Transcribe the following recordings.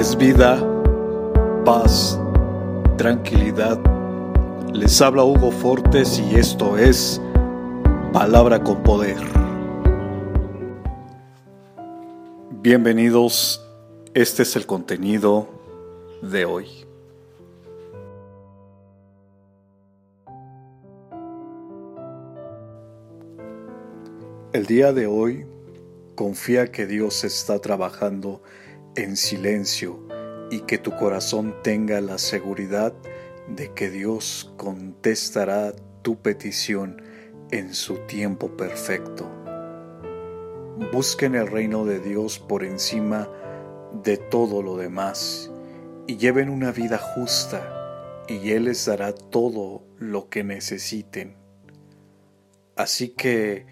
es vida, paz, tranquilidad. Les habla Hugo Fortes y esto es Palabra con Poder. Bienvenidos, este es el contenido de hoy. El día de hoy confía que Dios está trabajando silencio y que tu corazón tenga la seguridad de que Dios contestará tu petición en su tiempo perfecto. Busquen el reino de Dios por encima de todo lo demás y lleven una vida justa y Él les dará todo lo que necesiten. Así que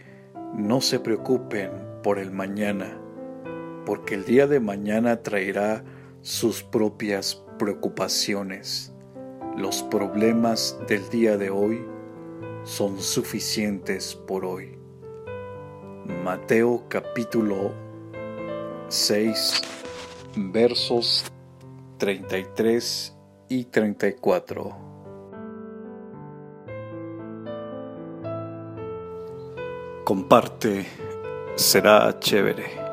no se preocupen por el mañana porque el día de mañana traerá sus propias preocupaciones. Los problemas del día de hoy son suficientes por hoy. Mateo capítulo 6 versos 33 y 34. Comparte, será chévere.